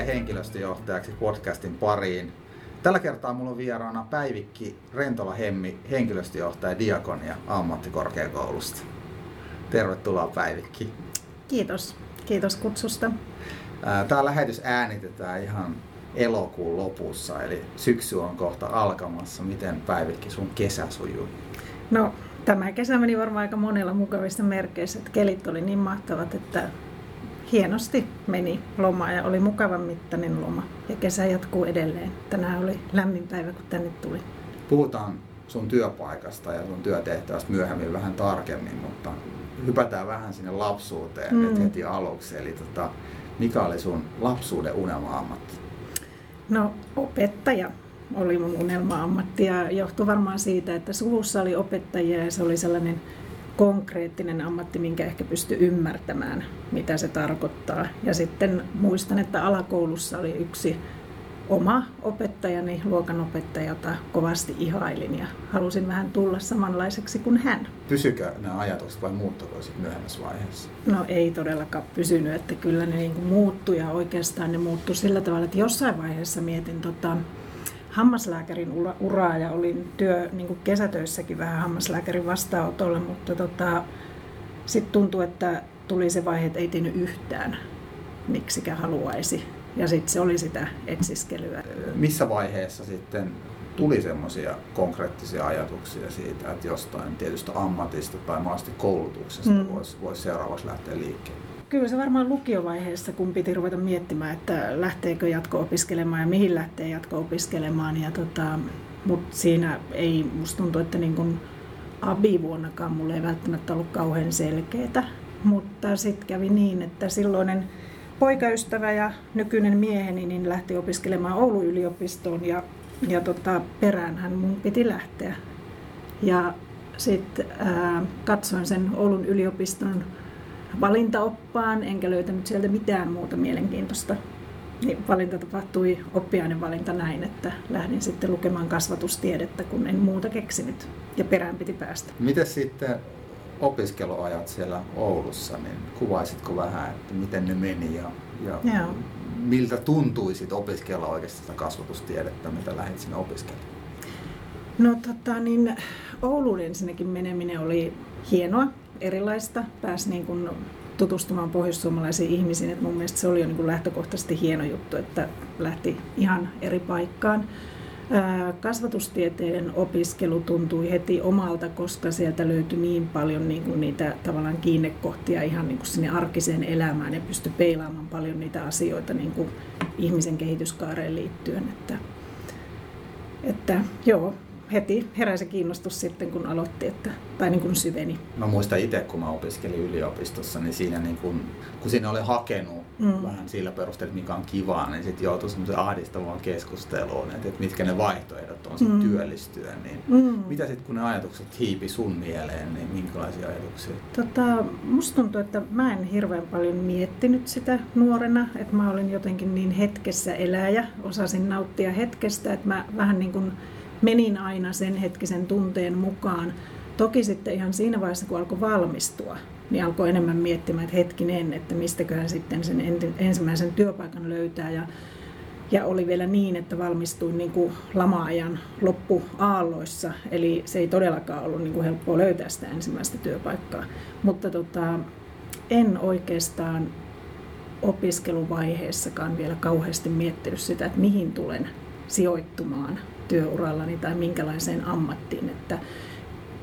Tie henkilöstöjohtajaksi podcastin pariin. Tällä kertaa mulla on vieraana Päivikki Rentola Hemmi, henkilöstöjohtaja Diakonia ammattikorkeakoulusta. Tervetuloa Päivikki. Kiitos. Kiitos kutsusta. Tämä lähetys äänitetään ihan elokuun lopussa, eli syksy on kohta alkamassa. Miten Päivikki sun kesä sujuu? No, tämä kesä meni varmaan aika monella mukavista merkeissä, että kelit oli niin mahtavat, että hienosti meni loma ja oli mukavan mittainen loma. Ja kesä jatkuu edelleen. Tänään oli lämmin päivä, kun tänne tuli. Puhutaan sun työpaikasta ja sun työtehtävästä myöhemmin vähän tarkemmin, mutta hypätään vähän sinne lapsuuteen mm. heti aluksi. Eli tota, mikä oli sun lapsuuden unelma-ammatti? No opettaja oli mun unelma-ammatti ja johtui varmaan siitä, että suvussa oli opettajia ja se oli sellainen konkreettinen ammatti, minkä ehkä pysty ymmärtämään, mitä se tarkoittaa. Ja sitten muistan, että alakoulussa oli yksi oma opettajani, luokanopettaja, jota kovasti ihailin ja halusin vähän tulla samanlaiseksi kuin hän. Pysykö nämä ajatukset vai muuttuiko sitten myöhemmässä vaiheessa? No ei todellakaan pysynyt, että kyllä ne niin muuttui ja oikeastaan ne muuttui sillä tavalla, että jossain vaiheessa mietin tota, hammaslääkärin uraa ja olin työ niin kesätöissäkin vähän hammaslääkärin vastaanotolla, mutta tota, sitten tuntui, että tuli se vaihe, että ei tehnyt yhtään, miksikä haluaisi. Ja sitten se oli sitä etsiskelyä. Missä vaiheessa sitten tuli semmoisia konkreettisia ajatuksia siitä, että jostain tietystä ammatista tai maasti koulutuksesta mm. voisi vois seuraavaksi lähteä liikkeelle? Kyllä se varmaan lukiovaiheessa, kun piti ruveta miettimään, että lähteekö jatko-opiskelemaan ja mihin lähtee jatko-opiskelemaan. Ja tota, mutta siinä ei, musta tuntuu, että niin kun abivuonnakaan mulle ei välttämättä ollut kauhean selkeää. Mutta sitten kävi niin, että silloinen poikaystävä ja nykyinen mieheni niin lähti opiskelemaan Oulun yliopistoon ja, ja tota, peräänhän mun piti lähteä. Ja sitten katsoin sen Oulun yliopiston valintaoppaan, enkä löytänyt sieltä mitään muuta mielenkiintoista. Niin valinta tapahtui oppiainevalinta näin, että lähdin sitten lukemaan kasvatustiedettä, kun en muuta keksinyt ja perään piti päästä. Miten sitten opiskeluajat siellä Oulussa, niin kuvaisitko vähän, että miten ne meni ja, ja miltä tuntuisit opiskella oikeastaan sitä kasvatustiedettä, mitä lähdit sinne opiskelemaan? No tota, niin Ouluun ensinnäkin meneminen oli hienoa erilaista. Pääsi niin kuin tutustumaan pohjoissuomalaisiin ihmisiin. Et mun mielestä se oli jo niin kuin lähtökohtaisesti hieno juttu, että lähti ihan eri paikkaan. Kasvatustieteen opiskelu tuntui heti omalta, koska sieltä löytyi niin paljon niin kuin niitä tavallaan kiinnekohtia ihan niin kuin sinne arkiseen elämään ja pystyi peilaamaan paljon niitä asioita niin kuin ihmisen kehityskaareen liittyen. Että, että joo, heti heräsi kiinnostus sitten, kun aloitti, että, tai niin kuin syveni. Mä muistan itse, kun mä opiskelin yliopistossa, niin siinä niin kun, kun siinä oli hakenut mm. vähän sillä perusteella, mikä on kivaa, niin sitten joutui semmoisen ahdistavaan keskusteluun, että, että mitkä ne vaihtoehdot on sitten mm. työllistyä. Niin mm. Mitä sitten, kun ne ajatukset hiipi sun mieleen, niin minkälaisia ajatuksia? Tota, musta tuntuu, että mä en hirveän paljon miettinyt sitä nuorena, että mä olin jotenkin niin hetkessä eläjä, osasin nauttia hetkestä, että mä vähän niin kuin menin aina sen hetkisen tunteen mukaan. Toki sitten ihan siinä vaiheessa, kun alkoi valmistua, niin alkoi enemmän miettimään, että hetkinen, että mistäköhän sitten sen ensimmäisen työpaikan löytää. Ja, ja oli vielä niin, että valmistuin niin kuin lama-ajan loppuaalloissa, eli se ei todellakaan ollut niin kuin helppoa löytää sitä ensimmäistä työpaikkaa. Mutta tota, en oikeastaan opiskeluvaiheessakaan vielä kauheasti miettinyt sitä, että mihin tulen sijoittumaan työurallani tai minkälaiseen ammattiin. Että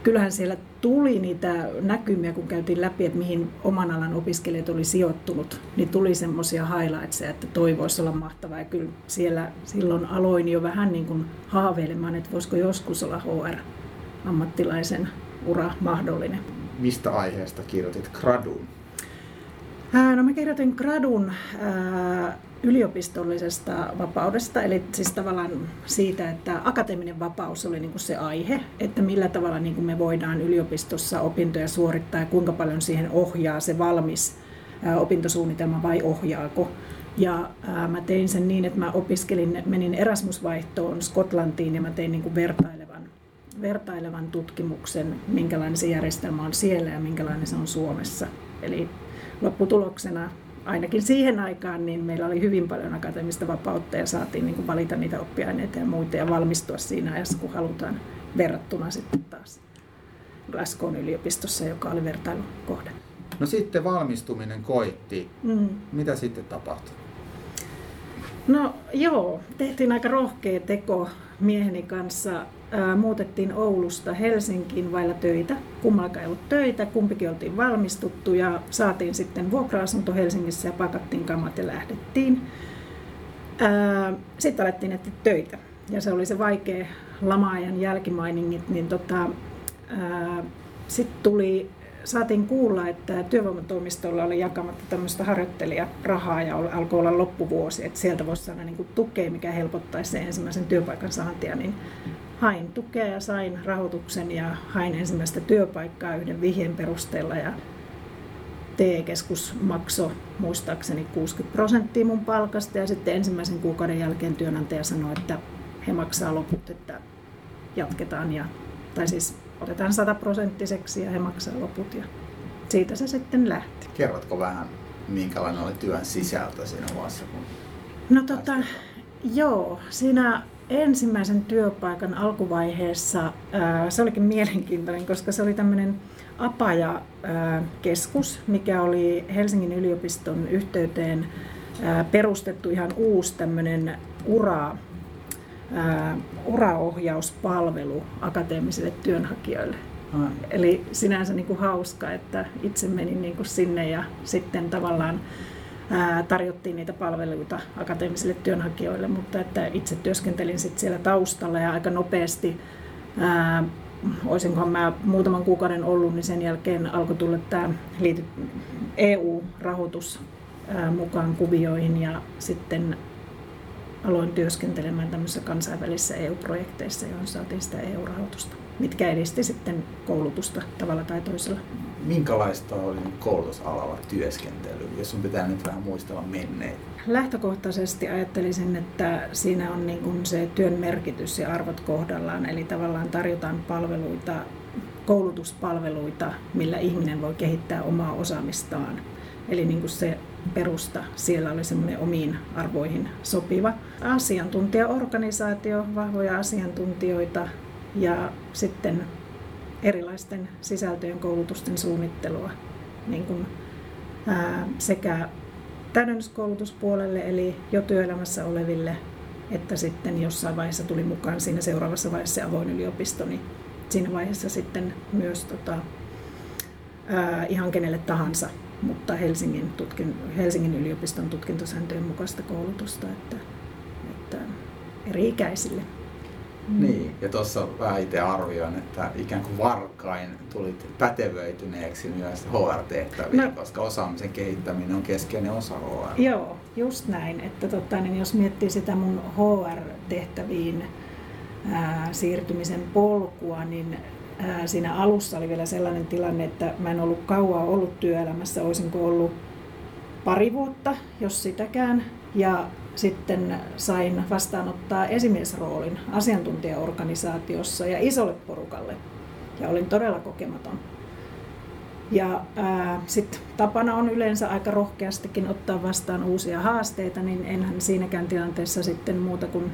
kyllähän siellä tuli niitä näkymiä, kun käytiin läpi, että mihin oman alan opiskelijat oli sijoittunut, niin tuli semmoisia highlightseja, että toi voisi olla mahtavaa. Ja kyllä siellä silloin aloin jo vähän niin kuin haaveilemaan, että voisiko joskus olla HR-ammattilaisen ura mahdollinen. Mistä aiheesta kirjoitit gradun? No mä kirjoitin gradun yliopistollisesta vapaudesta, eli siis tavallaan siitä, että akateeminen vapaus oli niin kuin se aihe, että millä tavalla niin kuin me voidaan yliopistossa opintoja suorittaa ja kuinka paljon siihen ohjaa se valmis opintosuunnitelma vai ohjaako. Ja ää, mä tein sen niin, että mä opiskelin, menin Erasmus-vaihtoon Skotlantiin ja mä tein niin kuin vertailevan, vertailevan tutkimuksen, minkälainen se järjestelmä on siellä ja minkälainen se on Suomessa. Eli lopputuloksena ainakin siihen aikaan niin meillä oli hyvin paljon akateemista vapautta ja saatiin niin kuin valita niitä oppiaineita ja muita ja valmistua siinä ajassa, kun halutaan verrattuna sitten taas Glasgown yliopistossa, joka oli vertailukohde. No sitten valmistuminen koitti. Mm. Mitä sitten tapahtui? No joo, tehtiin aika rohkea teko mieheni kanssa. Muutettiin Oulusta Helsinkiin vailla töitä. Kummallakaan ei ollut töitä, kumpikin oltiin valmistuttu ja saatiin sitten vuokra-asunto Helsingissä ja pakattiin kamat ja lähdettiin. sitten alettiin etsiä töitä ja se oli se vaikea lama-ajan jälkimainingit, niin tota, sitten tuli saatiin kuulla, että työvoimatoimistolla oli jakamatta tämmöistä harjoittelijarahaa ja alkoi olla loppuvuosi, että sieltä voisi saada niin tukea, mikä helpottaisi sen ensimmäisen työpaikan saantia, niin hain tukea ja sain rahoituksen ja hain ensimmäistä työpaikkaa yhden vihjeen perusteella ja TE-keskus maksoi muistaakseni 60 prosenttia mun palkasta ja sitten ensimmäisen kuukauden jälkeen työnantaja sanoi, että he maksaa loput, että jatketaan ja, tai siis otetaan sataprosenttiseksi ja he maksaa loput ja siitä se sitten lähti. Kerrotko vähän, minkälainen oli työn sisältö siinä vuossa? Kun no tota, joo, siinä ensimmäisen työpaikan alkuvaiheessa se olikin mielenkiintoinen, koska se oli tämmöinen Apaja-keskus, mikä oli Helsingin yliopiston yhteyteen perustettu ihan uusi tämmöinen ura uraohjauspalvelu akateemisille työnhakijoille. Hmm. Eli sinänsä niin kuin hauska, että itse menin niin kuin sinne ja sitten tavallaan tarjottiin niitä palveluita akateemisille työnhakijoille, mutta että itse työskentelin sitten siellä taustalla ja aika nopeasti olisinkohan mä muutaman kuukauden ollut, niin sen jälkeen alkoi tulla tämä EU-rahoitus mukaan kuvioihin ja sitten aloin työskentelemään tämmöisissä kansainvälisissä EU-projekteissa, joihin saatiin sitä EU-rahoitusta, mitkä edisti sitten koulutusta tavalla tai toisella. Minkälaista oli koulutusalalla työskentely, jos sun pitää nyt vähän muistella menneitä? Lähtökohtaisesti ajattelisin, että siinä on niin kuin se työn merkitys ja arvot kohdallaan, eli tavallaan tarjotaan palveluita, koulutuspalveluita, millä ihminen voi kehittää omaa osaamistaan. Eli niin kuin se perusta siellä oli semmoinen omiin arvoihin sopiva asiantuntijaorganisaatio, vahvoja asiantuntijoita ja sitten erilaisten sisältöjen koulutusten suunnittelua niin kuin, ää, sekä täydennyskoulutuspuolelle eli jo työelämässä oleville, että sitten jossain vaiheessa tuli mukaan siinä seuraavassa vaiheessa avoin yliopisto, niin siinä vaiheessa sitten myös tota, ää, ihan kenelle tahansa mutta Helsingin, tutkin, Helsingin yliopiston tutkintosääntöjen mukaista koulutusta, että, että eri ikäisille. Mm. Niin, ja tuossa vähän itse arvioin, että ikään kuin varkain tulit pätevöityneeksi myös HR-tehtäviin, no, koska osaamisen kehittäminen on keskeinen osa HR. Joo, just näin. Että totta, niin jos miettii sitä mun HR-tehtäviin ää, siirtymisen polkua, niin siinä alussa oli vielä sellainen tilanne, että mä en ollut kauaa ollut työelämässä, olisinko ollut pari vuotta, jos sitäkään. Ja sitten sain vastaanottaa esimiesroolin asiantuntijaorganisaatiossa ja isolle porukalle. Ja olin todella kokematon. Ja sitten tapana on yleensä aika rohkeastikin ottaa vastaan uusia haasteita, niin enhän siinäkään tilanteessa sitten muuta kuin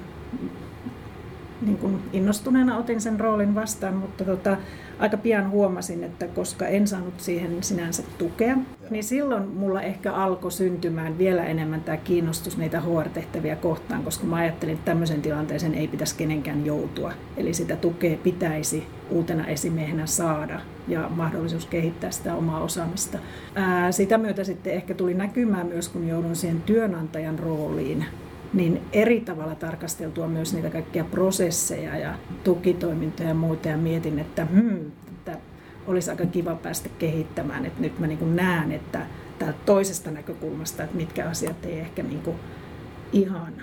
niin kuin innostuneena otin sen roolin vastaan, mutta tota, aika pian huomasin, että koska en saanut siihen sinänsä tukea, niin silloin mulla ehkä alkoi syntymään vielä enemmän tämä kiinnostus niitä HR-tehtäviä kohtaan, koska mä ajattelin, että tämmöisen tilanteeseen ei pitäisi kenenkään joutua. Eli sitä tukea pitäisi uutena esimiehenä saada ja mahdollisuus kehittää sitä omaa osaamista. Ää, sitä myötä sitten ehkä tuli näkymään myös, kun joudun siihen työnantajan rooliin, niin eri tavalla tarkasteltua myös niitä kaikkia prosesseja ja tukitoimintoja ja muita ja mietin, että, hmm, että olisi aika kiva päästä kehittämään, että nyt mä niin näen, että täältä toisesta näkökulmasta, että mitkä asiat ei ehkä niin kuin ihan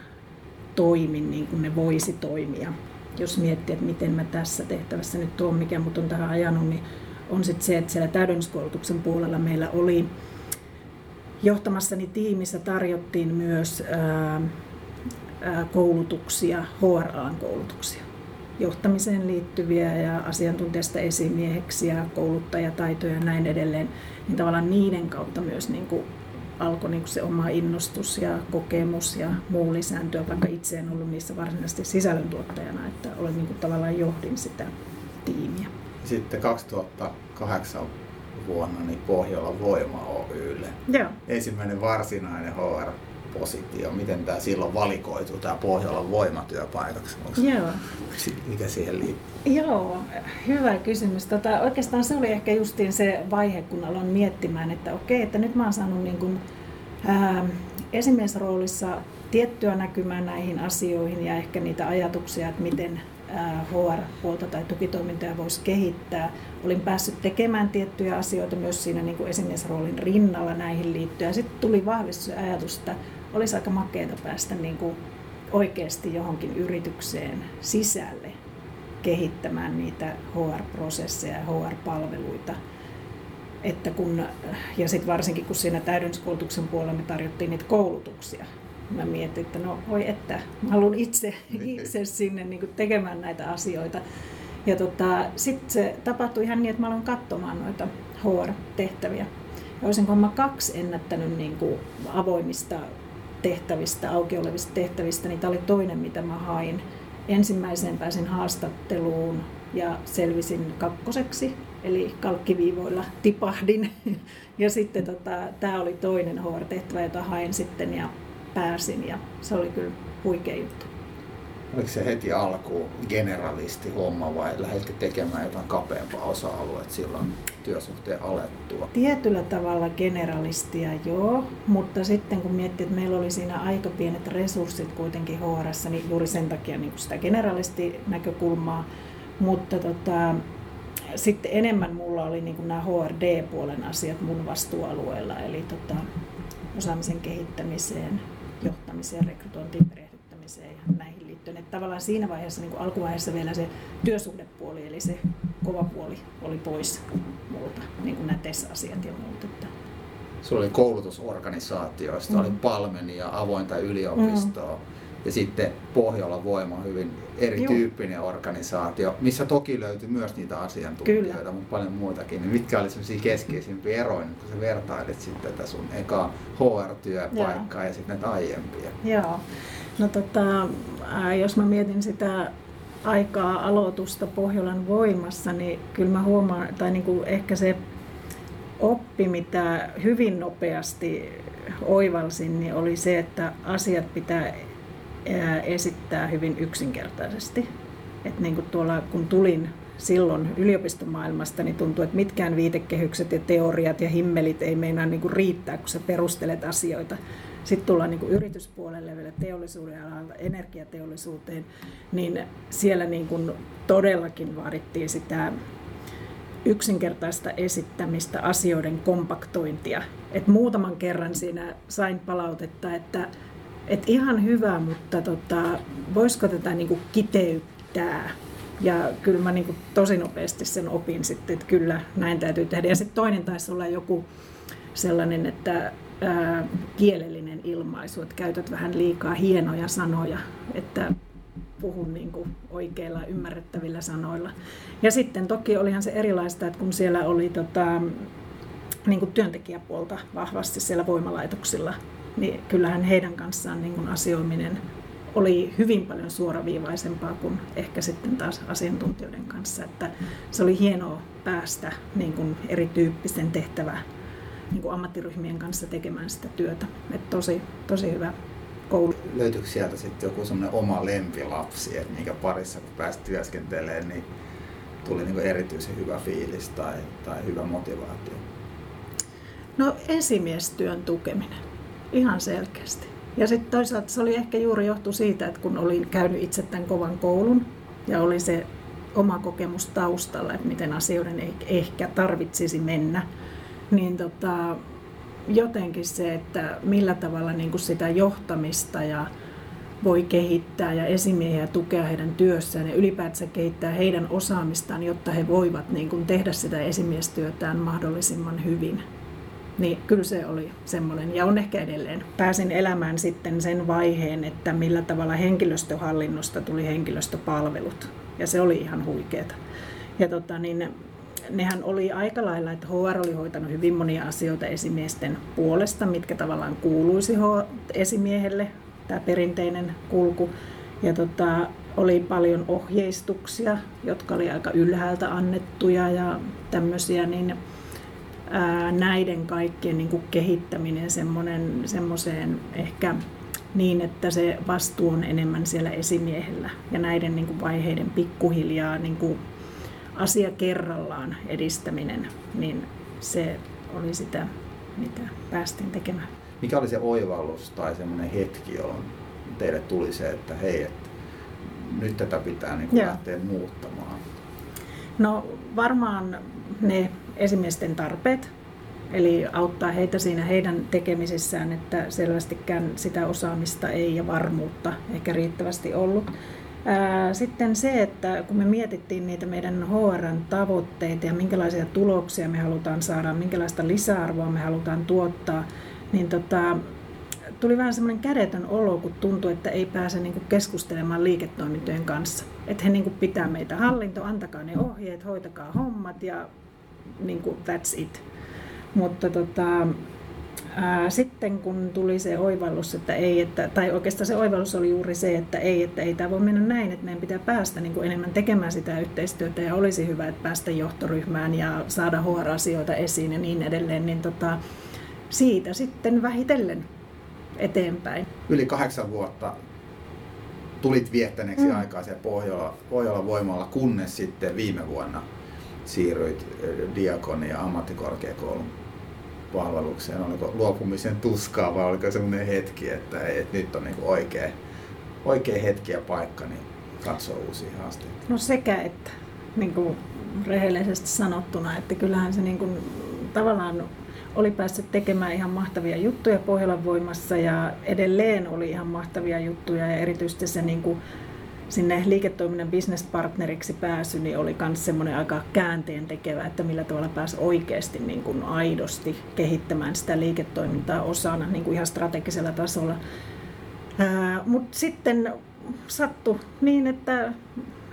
toimi niin kuin ne voisi toimia. Jos miettii, että miten mä tässä tehtävässä nyt tuon, mikä mut on tähän ajanut, niin on sitten se, että siellä täydennyskoulutuksen puolella meillä oli johtamassani tiimissä tarjottiin myös ää, koulutuksia, HRA-koulutuksia, johtamiseen liittyviä ja asiantuntijasta esimieheksi ja kouluttajataitoja ja näin edelleen, niin tavallaan niiden kautta myös niin kuin alkoi niin se oma innostus ja kokemus ja muu lisääntyä, vaikka itse en ollut niissä varsinaisesti sisällöntuottajana, että olen niin kuin tavallaan johdin sitä tiimiä. Sitten 2008 vuonna niin Pohjola Voima Oylle. Joo. Ensimmäinen varsinainen HR positio, miten tämä silloin valikoituu, tämä Pohjolan voimatyöpaikaksi? Onko Joo. Mikä siihen liittyy? Joo, hyvä kysymys. Tota, oikeastaan se oli ehkä justiin se vaihe, kun aloin miettimään, että okei, että nyt mä oon saanut niin kuin, ää, esimiesroolissa tiettyä näkymään näihin asioihin ja ehkä niitä ajatuksia, että miten HR-puolta tai tukitoimintoja voisi kehittää. Olin päässyt tekemään tiettyjä asioita myös siinä niin kuin esimiesroolin rinnalla näihin liittyen. Sitten tuli vahvistus ajatus, että olisi aika makeata päästä niin kuin oikeasti johonkin yritykseen sisälle kehittämään niitä HR-prosesseja ja HR-palveluita. Että kun, ja sitten varsinkin kun siinä täydennyskoulutuksen puolella me tarjottiin niitä koulutuksia, mä mietin, että no voi että, mä haluan itse, itse sinne niin kuin tekemään näitä asioita. Ja tota, sitten se tapahtui ihan niin, että mä aloin katsomaan noita HR-tehtäviä. Ja olisinko mä kaksi ennättänyt niin kuin avoimista tehtävistä, auki olevista tehtävistä, niin tämä oli toinen, mitä mä hain. Ensimmäiseen pääsin haastatteluun ja selvisin kakkoseksi, eli kalkkiviivoilla tipahdin. Ja sitten tota, tämä oli toinen HR-tehtävä, jota hain sitten ja pääsin ja se oli kyllä huikea juttu. Oliko se heti alkuun generalisti homma vai lähditkö tekemään jotain kapeampaa osa-aluetta silloin työsuhteen alettua? Tietyllä tavalla generalistia joo, mutta sitten kun miettii, että meillä oli siinä aika pienet resurssit kuitenkin HR, niin juuri sen takia niin sitä generalisti näkökulmaa, mutta tota, sitten enemmän mulla oli niin nämä HRD-puolen asiat mun vastuualueella, eli tota, osaamisen kehittämiseen, johtamiseen, rekrytointiin, perehdyttämiseen ja tavallaan siinä vaiheessa, niin kuin alkuvaiheessa vielä se työsuhdepuoli, eli se kova puoli oli pois multa, niin kuin nämä TES-asiat ja muut. Että Sulla oli koulutusorganisaatioista, mm. oli Palmeni ja avointa yliopistoa. Mm ja sitten Pohjola Voima on hyvin erityyppinen Joo. organisaatio, missä toki löytyy myös niitä asiantuntijoita, Kyllä. mutta paljon muutakin. Niin mitkä olivat sellaisia keskeisimpiä eroja, kun sä vertailit sitten tätä sun eka HR-työpaikkaa Joo. ja sitten näitä aiempia? Joo. No tota, jos mä mietin sitä aikaa aloitusta Pohjolan voimassa, niin kyllä mä huomaan, tai niin kuin ehkä se oppi, mitä hyvin nopeasti oivalsin, niin oli se, että asiat pitää esittää hyvin yksinkertaisesti. Et niin kuin tuolla, kun tulin silloin yliopistomaailmasta, niin tuntuu, että mitkään viitekehykset ja teoriat ja himmelit ei meinaa niin kuin riittää, kun sä perustelet asioita. Sitten tullaan niin kuin yrityspuolelle vielä teollisuuden alalta, energiateollisuuteen, niin siellä niin kuin todellakin vaadittiin sitä yksinkertaista esittämistä, asioiden kompaktointia. Et muutaman kerran siinä sain palautetta, että et ihan hyvä, mutta tota, voisiko tätä niinku kiteyttää? Ja kyllä mä niinku tosi nopeasti sen opin sitten, että kyllä näin täytyy tehdä. Ja sitten toinen taisi olla joku sellainen, että ää, kielellinen ilmaisu, että käytät vähän liikaa hienoja sanoja, että puhun niin kuin oikeilla ymmärrettävillä sanoilla. Ja sitten toki olihan se erilaista, että kun siellä oli tota, niin kuin työntekijäpuolta vahvasti siellä voimalaitoksilla, niin kyllähän heidän kanssaan niin kuin asioiminen oli hyvin paljon suoraviivaisempaa kuin ehkä sitten taas asiantuntijoiden kanssa. Että se oli hienoa päästä niin kuin erityyppisen tehtävä niin kuin ammattiryhmien kanssa tekemään sitä työtä. Et tosi, tosi hyvä koulu. Löytyykö sieltä sitten joku semmoinen oma lempilapsi, että minkä parissa kun pääsit työskentelemään, niin tuli niin erityisen hyvä fiilis tai, tai hyvä motivaatio? No esimiestyön tukeminen Ihan selkeästi. Ja sitten toisaalta se oli ehkä juuri johtu siitä, että kun olin käynyt itse tämän kovan koulun ja oli se oma kokemus taustalla, että miten asioiden ei ehkä tarvitsisi mennä, niin tota, jotenkin se, että millä tavalla niin kuin sitä johtamista ja voi kehittää ja esimiehiä tukea heidän työssään ja ylipäätänsä kehittää heidän osaamistaan, jotta he voivat niin kuin tehdä sitä esimiestyötään mahdollisimman hyvin niin kyllä se oli semmoinen, ja on ehkä edelleen. Pääsin elämään sitten sen vaiheen, että millä tavalla henkilöstöhallinnosta tuli henkilöstöpalvelut, ja se oli ihan huikeeta. Ja tota, niin, nehän oli aika lailla, että HR oli hoitanut hyvin monia asioita esimiesten puolesta, mitkä tavallaan kuuluisi esimiehelle, tämä perinteinen kulku. Ja tota, oli paljon ohjeistuksia, jotka oli aika ylhäältä annettuja ja tämmöisiä, niin ää, näiden kaikkien niin kuin kehittäminen semmoiseen ehkä niin, että se vastuu on enemmän siellä esimiehellä ja näiden niin kuin vaiheiden pikkuhiljaa niin kuin asia kerrallaan edistäminen, niin se oli sitä, mitä päästiin tekemään. Mikä oli se oivallus tai semmoinen hetki, jolloin teille tuli se, että hei, että nyt tätä pitää niin kuin lähteä muuttamaan? No varmaan ne esimiesten tarpeet, eli auttaa heitä siinä heidän tekemisessään, että selvästikään sitä osaamista ei ja varmuutta ehkä riittävästi ollut. Sitten se, että kun me mietittiin niitä meidän HRn tavoitteita ja minkälaisia tuloksia me halutaan saada, minkälaista lisäarvoa me halutaan tuottaa, niin tota, tuli vähän semmoinen kädetön olo, kun tuntui, että ei pääse niin kuin keskustelemaan liiketoimintojen kanssa. Että he niin kuin pitää meitä hallinto, antakaa ne ohjeet, hoitakaa hommat ja niin kuin that's it. Mutta tota, ää, sitten kun tuli se oivallus, että ei, että, tai oikeastaan se oivallus oli juuri se, että ei, että ei tämä voi mennä näin, että meidän pitää päästä niin kuin enemmän tekemään sitä yhteistyötä ja olisi hyvä, että päästä johtoryhmään ja saada HR-asioita esiin ja niin edelleen, niin tota, siitä sitten vähitellen eteenpäin. Yli kahdeksan vuotta tulit viettäneeksi mm. aikaa siellä Pohjola, Pohjola voimalla, kunnes sitten viime vuonna siirryit Diakoni ja ammattikorkeakoulun palvelukseen. Oliko luopumisen tuskaa vai oliko semmoinen hetki, että, että nyt on niin oikea, oikea hetki ja paikka niin katsoa uusia haasteita? No sekä että, niin kuin rehellisesti sanottuna, että kyllähän se niin kuin, tavallaan oli päässyt tekemään ihan mahtavia juttuja Pohjolan voimassa ja edelleen oli ihan mahtavia juttuja ja erityisesti se niin kuin sinne liiketoiminnan businesspartneriksi pääsy niin oli myös semmoinen aika käänteen tekevä, että millä tavalla pääsi oikeasti niin kuin aidosti kehittämään sitä liiketoimintaa osana niin kuin ihan strategisella tasolla. Mutta sitten sattui niin, että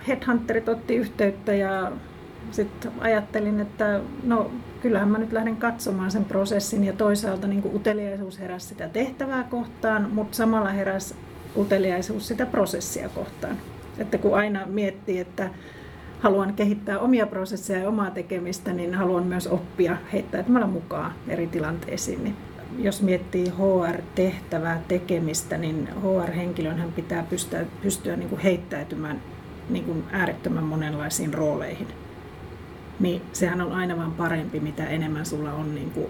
headhunterit otti yhteyttä ja sitten ajattelin, että no kyllähän mä nyt lähden katsomaan sen prosessin ja toisaalta niin kuin uteliaisuus heräsi sitä tehtävää kohtaan, mutta samalla heräsi uteliaisuus sitä prosessia kohtaan. Että kun aina miettii, että haluan kehittää omia prosesseja ja omaa tekemistä, niin haluan myös oppia heittäytymällä mukaan eri tilanteisiin. Niin jos miettii HR-tehtävää tekemistä, niin HR-henkilön pitää pystyä, pystyä niin kuin heittäytymään niin kuin äärettömän monenlaisiin rooleihin niin sehän on aina vaan parempi, mitä enemmän sulla on niin kuin,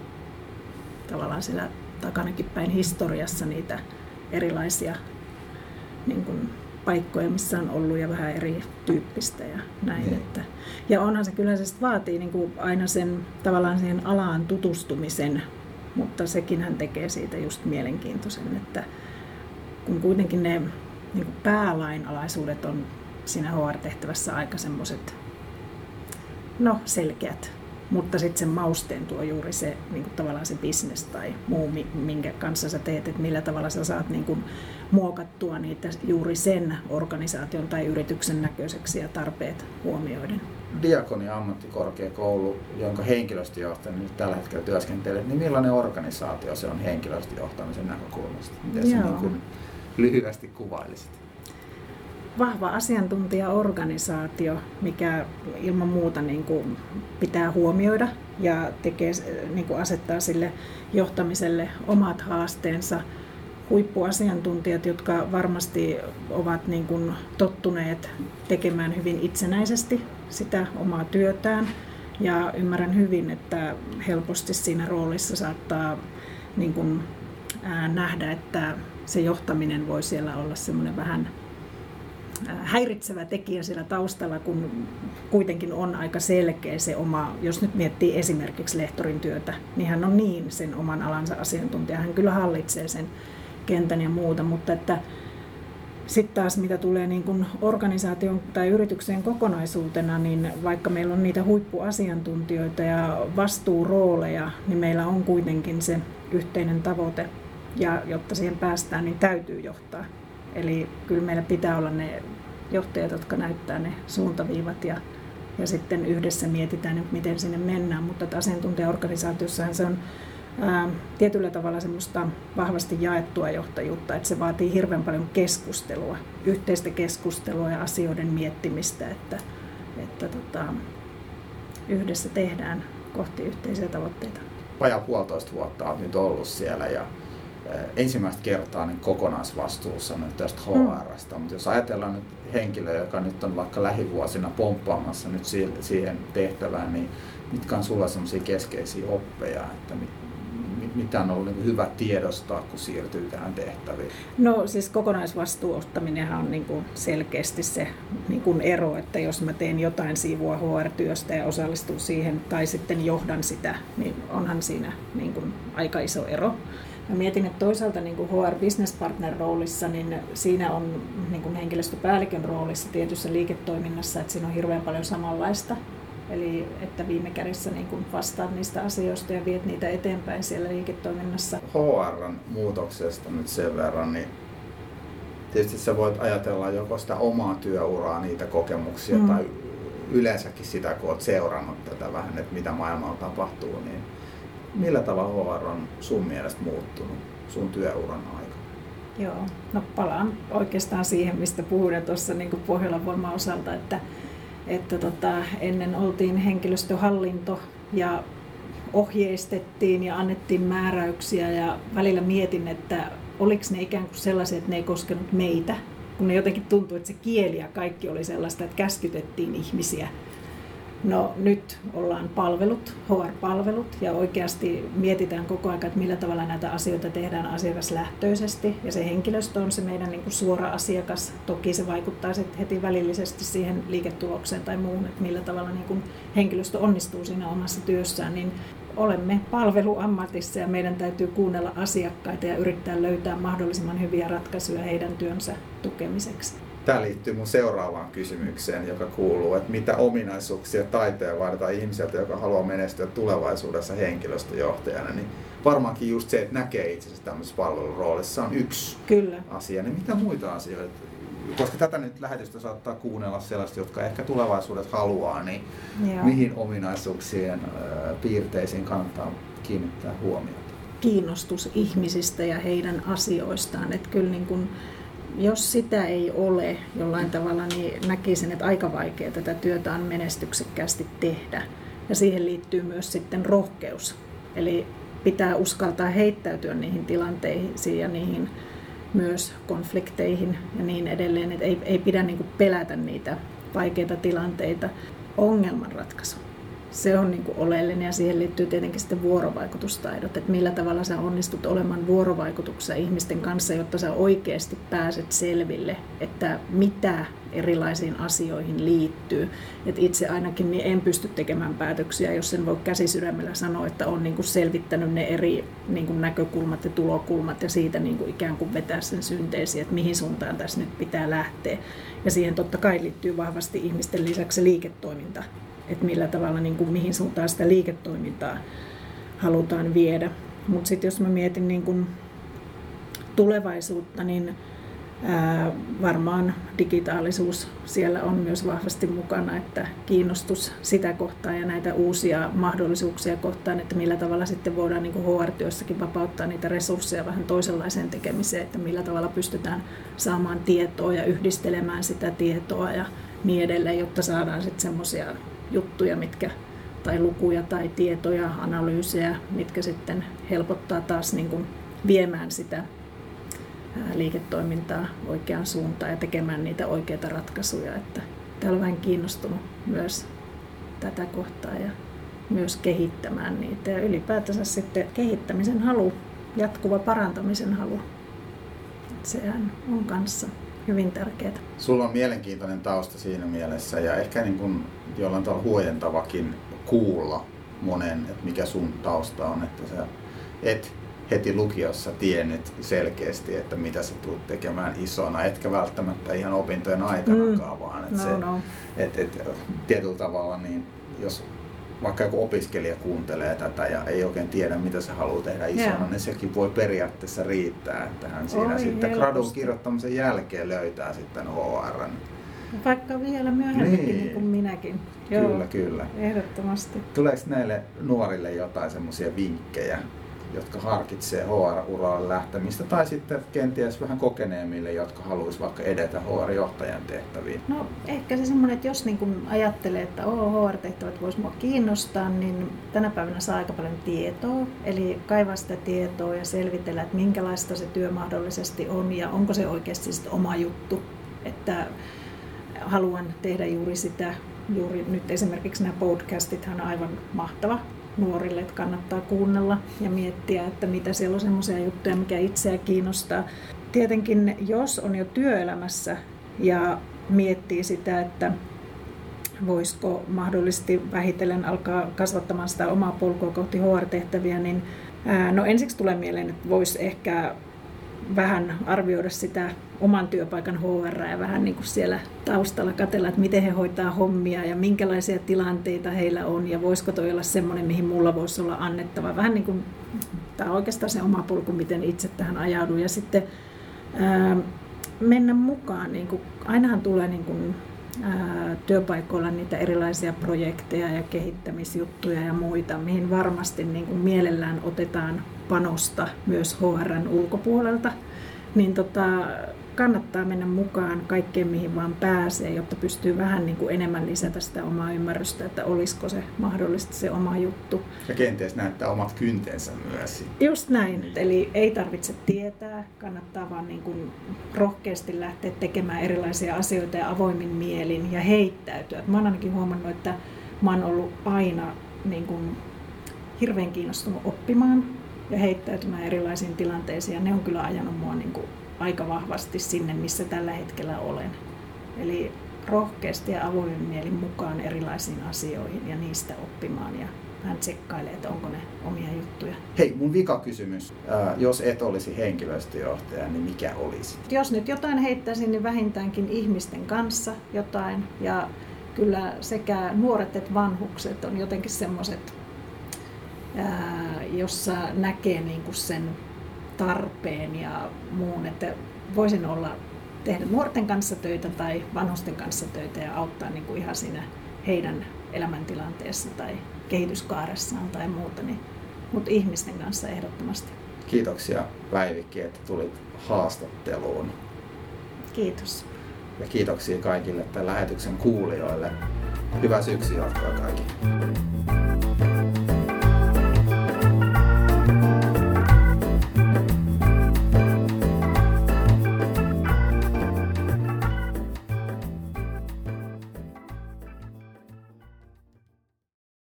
tavallaan sillä takanakin päin historiassa niitä erilaisia niin kuin, paikkoja, missä on ollut ja vähän erityyppistä ja näin. Mm. Että, ja onhan se kyllä se vaatii niin kuin aina sen tavallaan siihen alaan tutustumisen, mutta sekin hän tekee siitä just mielenkiintoisen, että kun kuitenkin ne niin kuin päälainalaisuudet on siinä HR-tehtävässä aika semmoiset no, selkeät. Mutta sitten sen mausteen tuo juuri se niin kuin tavallaan se business tai muu, minkä kanssa sä teet, että millä tavalla sä saat niin kuin, muokattua niitä juuri sen organisaation tai yrityksen näköiseksi ja tarpeet huomioiden. Diakoni ammattikorkeakoulu, jonka henkilöstöjohtaja nyt tällä hetkellä työskentelee, niin millainen organisaatio se on henkilöstöjohtamisen näkökulmasta? Miten se niin kuin lyhyesti kuvailisit? Vahva asiantuntijaorganisaatio, mikä ilman muuta niin kuin pitää huomioida ja tekee, niin kuin asettaa sille johtamiselle omat haasteensa. Huippuasiantuntijat, jotka varmasti ovat niin kuin tottuneet tekemään hyvin itsenäisesti sitä omaa työtään. Ja ymmärrän hyvin, että helposti siinä roolissa saattaa niin kuin, nähdä, että se johtaminen voi siellä olla semmoinen vähän häiritsevä tekijä siellä taustalla, kun kuitenkin on aika selkeä se oma, jos nyt miettii esimerkiksi lehtorin työtä, niin hän on niin sen oman alansa asiantuntija, hän kyllä hallitsee sen kentän ja muuta, mutta että sitten taas mitä tulee niin kuin organisaation tai yritykseen kokonaisuutena, niin vaikka meillä on niitä huippuasiantuntijoita ja vastuurooleja, niin meillä on kuitenkin se yhteinen tavoite. Ja jotta siihen päästään, niin täytyy johtaa. Eli kyllä meillä pitää olla ne johtajat, jotka näyttää ne suuntaviivat ja ja sitten yhdessä mietitään, että miten sinne mennään, mutta asiantuntijaorganisaatiossahan se on ää, tietyllä tavalla semmoista vahvasti jaettua johtajuutta, että se vaatii hirveän paljon keskustelua, yhteistä keskustelua ja asioiden miettimistä, että, että tota, yhdessä tehdään kohti yhteisiä tavoitteita. Vajaa puolitoista vuotta olet nyt ollut siellä ja ensimmäistä kertaa niin kokonaisvastuussa nyt tästä HRsta, mm. mutta jos ajatellaan nyt henkilöä, joka nyt on vaikka lähivuosina pomppaamassa nyt siihen tehtävään, niin mitkä on sulla sellaisia keskeisiä oppeja, että mitä on ollut niin hyvä tiedostaa, kun siirtyy tähän tehtäviin? No siis kokonaisvastuuttaminen on niin kuin selkeästi se niin kuin ero, että jos mä teen jotain siivua HR-työstä ja osallistun siihen tai sitten johdan sitä, niin onhan siinä niin kuin aika iso ero. Mä mietin, että toisaalta niin kuin HR Business Partner roolissa, niin siinä on niin kuin henkilöstöpäällikön roolissa tietyssä liiketoiminnassa, että siinä on hirveän paljon samanlaista Eli että viime kädessä niin kun vastaat niistä asioista ja viet niitä eteenpäin siellä liiketoiminnassa. HRn muutoksesta nyt sen verran, niin tietysti sä voit ajatella joko sitä omaa työuraa, niitä kokemuksia mm. tai yleensäkin sitä, kun olet seurannut tätä vähän, että mitä maailmalla tapahtuu, niin millä tavalla HR on sun mielestä muuttunut sun työuran aikana? Joo, no palaan oikeastaan siihen, mistä puhuin tuossa niin Pohjolan voima osalta, että että tota, ennen oltiin henkilöstöhallinto ja ohjeistettiin ja annettiin määräyksiä ja välillä mietin, että oliko ne ikään kuin sellaisia, että ne ei koskenut meitä, kun ne jotenkin tuntui, että se kieli ja kaikki oli sellaista, että käskytettiin ihmisiä No nyt ollaan palvelut, HR-palvelut ja oikeasti mietitään koko ajan, että millä tavalla näitä asioita tehdään asiakaslähtöisesti ja se henkilöstö on se meidän niin kuin suora asiakas. Toki se vaikuttaa sitten heti välillisesti siihen liiketulokseen tai muuhun, että millä tavalla niin kuin henkilöstö onnistuu siinä omassa työssään, niin olemme palveluammatissa ja meidän täytyy kuunnella asiakkaita ja yrittää löytää mahdollisimman hyviä ratkaisuja heidän työnsä tukemiseksi. Tämä liittyy mun seuraavaan kysymykseen, joka kuuluu, että mitä ominaisuuksia taiteen vaaditaan ihmiseltä, joka haluaa menestyä tulevaisuudessa henkilöstöjohtajana, niin varmaankin just se, että näkee itsensä tämmöisessä palveluroolissa on yksi Kyllä. asia. Niin mitä muita asioita? Koska tätä nyt lähetystä saattaa kuunnella sellaista, jotka ehkä tulevaisuudessa haluaa, niin Joo. mihin ominaisuuksien piirteisiin kannattaa kiinnittää huomiota? Kiinnostus ihmisistä ja heidän asioistaan. Että kyllä niin kuin jos sitä ei ole jollain tavalla, niin näkisin, että aika vaikea tätä työtä on menestyksekkäästi tehdä. Ja siihen liittyy myös sitten rohkeus. Eli pitää uskaltaa heittäytyä niihin tilanteisiin ja niihin myös konflikteihin ja niin edelleen. Että ei, ei pidä niin pelätä niitä vaikeita tilanteita. Ongelmanratkaisu se on niin kuin oleellinen ja siihen liittyy tietenkin sitten vuorovaikutustaidot, että millä tavalla sä onnistut olemaan vuorovaikutuksessa ihmisten kanssa, jotta sä oikeasti pääset selville, että mitä erilaisiin asioihin liittyy. Et itse ainakin niin en pysty tekemään päätöksiä, jos sen voi käsisydämellä sanoa, että on niin kuin selvittänyt ne eri niin kuin näkökulmat ja tulokulmat ja siitä niin kuin ikään kuin vetää sen synteesi, että mihin suuntaan tässä nyt pitää lähteä. Ja siihen totta kai liittyy vahvasti ihmisten lisäksi liiketoiminta että millä tavalla, niin kuin, mihin suuntaan sitä liiketoimintaa halutaan viedä. Mutta sitten jos mä mietin niin kuin tulevaisuutta, niin ää, varmaan digitaalisuus siellä on myös vahvasti mukana, että kiinnostus sitä kohtaan ja näitä uusia mahdollisuuksia kohtaan, että millä tavalla sitten voidaan niin HR-työssäkin vapauttaa niitä resursseja vähän toisenlaiseen tekemiseen, että millä tavalla pystytään saamaan tietoa ja yhdistelemään sitä tietoa ja niin edelleen, jotta saadaan sitten semmoisia juttuja, mitkä, tai lukuja tai tietoja, analyysejä, mitkä sitten helpottaa taas niin kuin viemään sitä liiketoimintaa oikeaan suuntaan ja tekemään niitä oikeita ratkaisuja. Että täällä on vähän kiinnostunut myös tätä kohtaa ja myös kehittämään niitä ja ylipäätänsä sitten kehittämisen halu, jatkuva parantamisen halu. Sehän on kanssa hyvin tärkeää. Sulla on mielenkiintoinen tausta siinä mielessä ja ehkä niin kuin jollain tavalla huojentavakin kuulla monen, että mikä sun tausta on, että sä et heti lukiossa tiennyt selkeästi, että mitä sä tulet tekemään isona, etkä välttämättä ihan opintojen aikanakaan, mm. vaan että no, se, no. Et, et, tietyllä tavalla niin jos vaikka joku opiskelija kuuntelee tätä ja ei oikein tiedä, mitä se haluaa tehdä isona, yeah. niin sekin voi periaatteessa riittää, että hän siinä Oi, sitten gradun kirjoittamisen jälkeen löytää sitten HR Vaikka vielä myöhemmin niin. niin kuin minäkin. Joo, kyllä, kyllä. Ehdottomasti. Tuleeko näille nuorille jotain semmoisia vinkkejä, jotka harkitsee HR-uralle lähtemistä tai sitten kenties vähän kokeneemmille, jotka haluaisivat vaikka edetä HR-johtajan tehtäviin? No ehkä se semmoinen, että jos niin ajattelee, että HR-tehtävät voisi mua kiinnostaa, niin tänä päivänä saa aika paljon tietoa. Eli kaivaa sitä tietoa ja selvitellä, että minkälaista se työ mahdollisesti on ja onko se oikeasti sitten oma juttu. Että haluan tehdä juuri sitä, juuri nyt esimerkiksi nämä podcastithan on aivan mahtava nuorille, että kannattaa kuunnella ja miettiä, että mitä siellä on semmoisia juttuja, mikä itseä kiinnostaa. Tietenkin, jos on jo työelämässä ja miettii sitä, että voisiko mahdollisesti vähitellen alkaa kasvattamaan sitä omaa polkua kohti HR-tehtäviä, niin no ensiksi tulee mieleen, että voisi ehkä vähän arvioida sitä oman työpaikan HR ja vähän niin kuin siellä taustalla katsella, että miten he hoitaa hommia ja minkälaisia tilanteita heillä on ja voisiko toi olla semmoinen, mihin mulla voisi olla annettava. Vähän niin kuin, tämä on oikeastaan se oma polku, miten itse tähän ajaudun ja sitten ää, mennä mukaan. Niin kuin, ainahan tulee niin kuin, ää, työpaikoilla niitä erilaisia projekteja ja kehittämisjuttuja ja muita, mihin varmasti niin kuin mielellään otetaan panosta myös HRn ulkopuolelta. Niin tota, kannattaa mennä mukaan kaikkeen, mihin vaan pääsee, jotta pystyy vähän niin kuin enemmän lisätä sitä omaa ymmärrystä, että olisiko se mahdollisesti se oma juttu. Ja kenties näyttää omat kyntensä myös. Just näin. Niin. Eli ei tarvitse tietää, kannattaa vaan niin kuin rohkeasti lähteä tekemään erilaisia asioita ja avoimin mielin ja heittäytyä. Mä oon ainakin huomannut, että mä oon ollut aina niin kuin hirveän kiinnostunut oppimaan ja heittäytymään erilaisiin tilanteisiin. Ja ne on kyllä ajanut mua niin kuin aika vahvasti sinne, missä tällä hetkellä olen. Eli rohkeasti ja avoimin mielin mukaan erilaisiin asioihin ja niistä oppimaan ja hän tsekkailee, että onko ne omia juttuja. Hei, mun vika kysymys. Äh, jos et olisi henkilöstöjohtaja, niin mikä olisi? Jos nyt jotain heittäisin, niin vähintäänkin ihmisten kanssa jotain. Ja kyllä sekä nuoret että vanhukset on jotenkin semmoiset, jossa näkee niin kuin sen tarpeen ja muun, että voisin olla tehdä nuorten kanssa töitä tai vanhusten kanssa töitä ja auttaa niin kuin ihan siinä heidän elämäntilanteessa tai kehityskaaressaan tai muuta, niin, mutta ihmisten kanssa ehdottomasti. Kiitoksia Päivikki, että tulit haastatteluun. Kiitos. Ja kiitoksia kaikille tämän lähetyksen kuulijoille. Hyvää syksyä jatkoa kaikille.